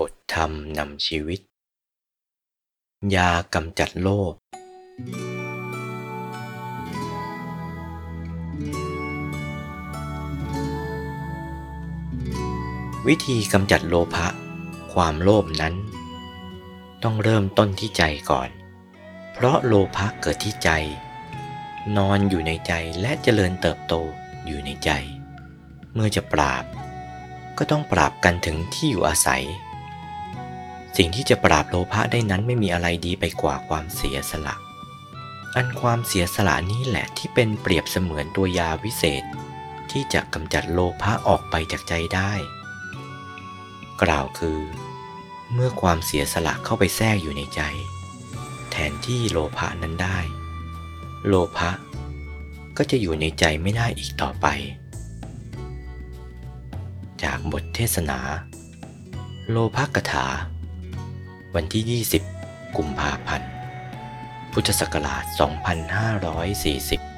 บทธรรมนำชีวิต ยากำจัดโลภ วิธีกำจัดโลภะ ความโลภนั้น ต้องเริ่มต้นที่ใจก่อน เพราะโลภะเกิดที่ใจ นอนอยู่ในใจและเจริญเติบโตอยู่ในใจ เมื่อจะปราบ ก็ต้องปราบกันถึงที่อยู่อาศัย สิ่งที่จะปราบโลภะได้นั้นไม่มีอะไรดีไปกว่าความเสียสละ อันความเสียสละนี้แหละที่เป็นเปรียบเสมือนตัวยาวิเศษ ที่จะกำจัดโลภะออกไปจากใจได้ กล่าวคือ เมื่อความเสียสละเข้าไปแทรกอยู่ในใจ แทนที่โลภะนั้นได้ โลภะก็จะอยู่ในใจไม่ได้อีกต่อไป จากบทเทศนา โลภกถา วันที่ 20 กุมภาพันธ์ พุทธศักราช 2540